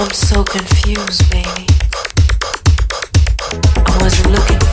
I'm so confused, baby. I wasn't looking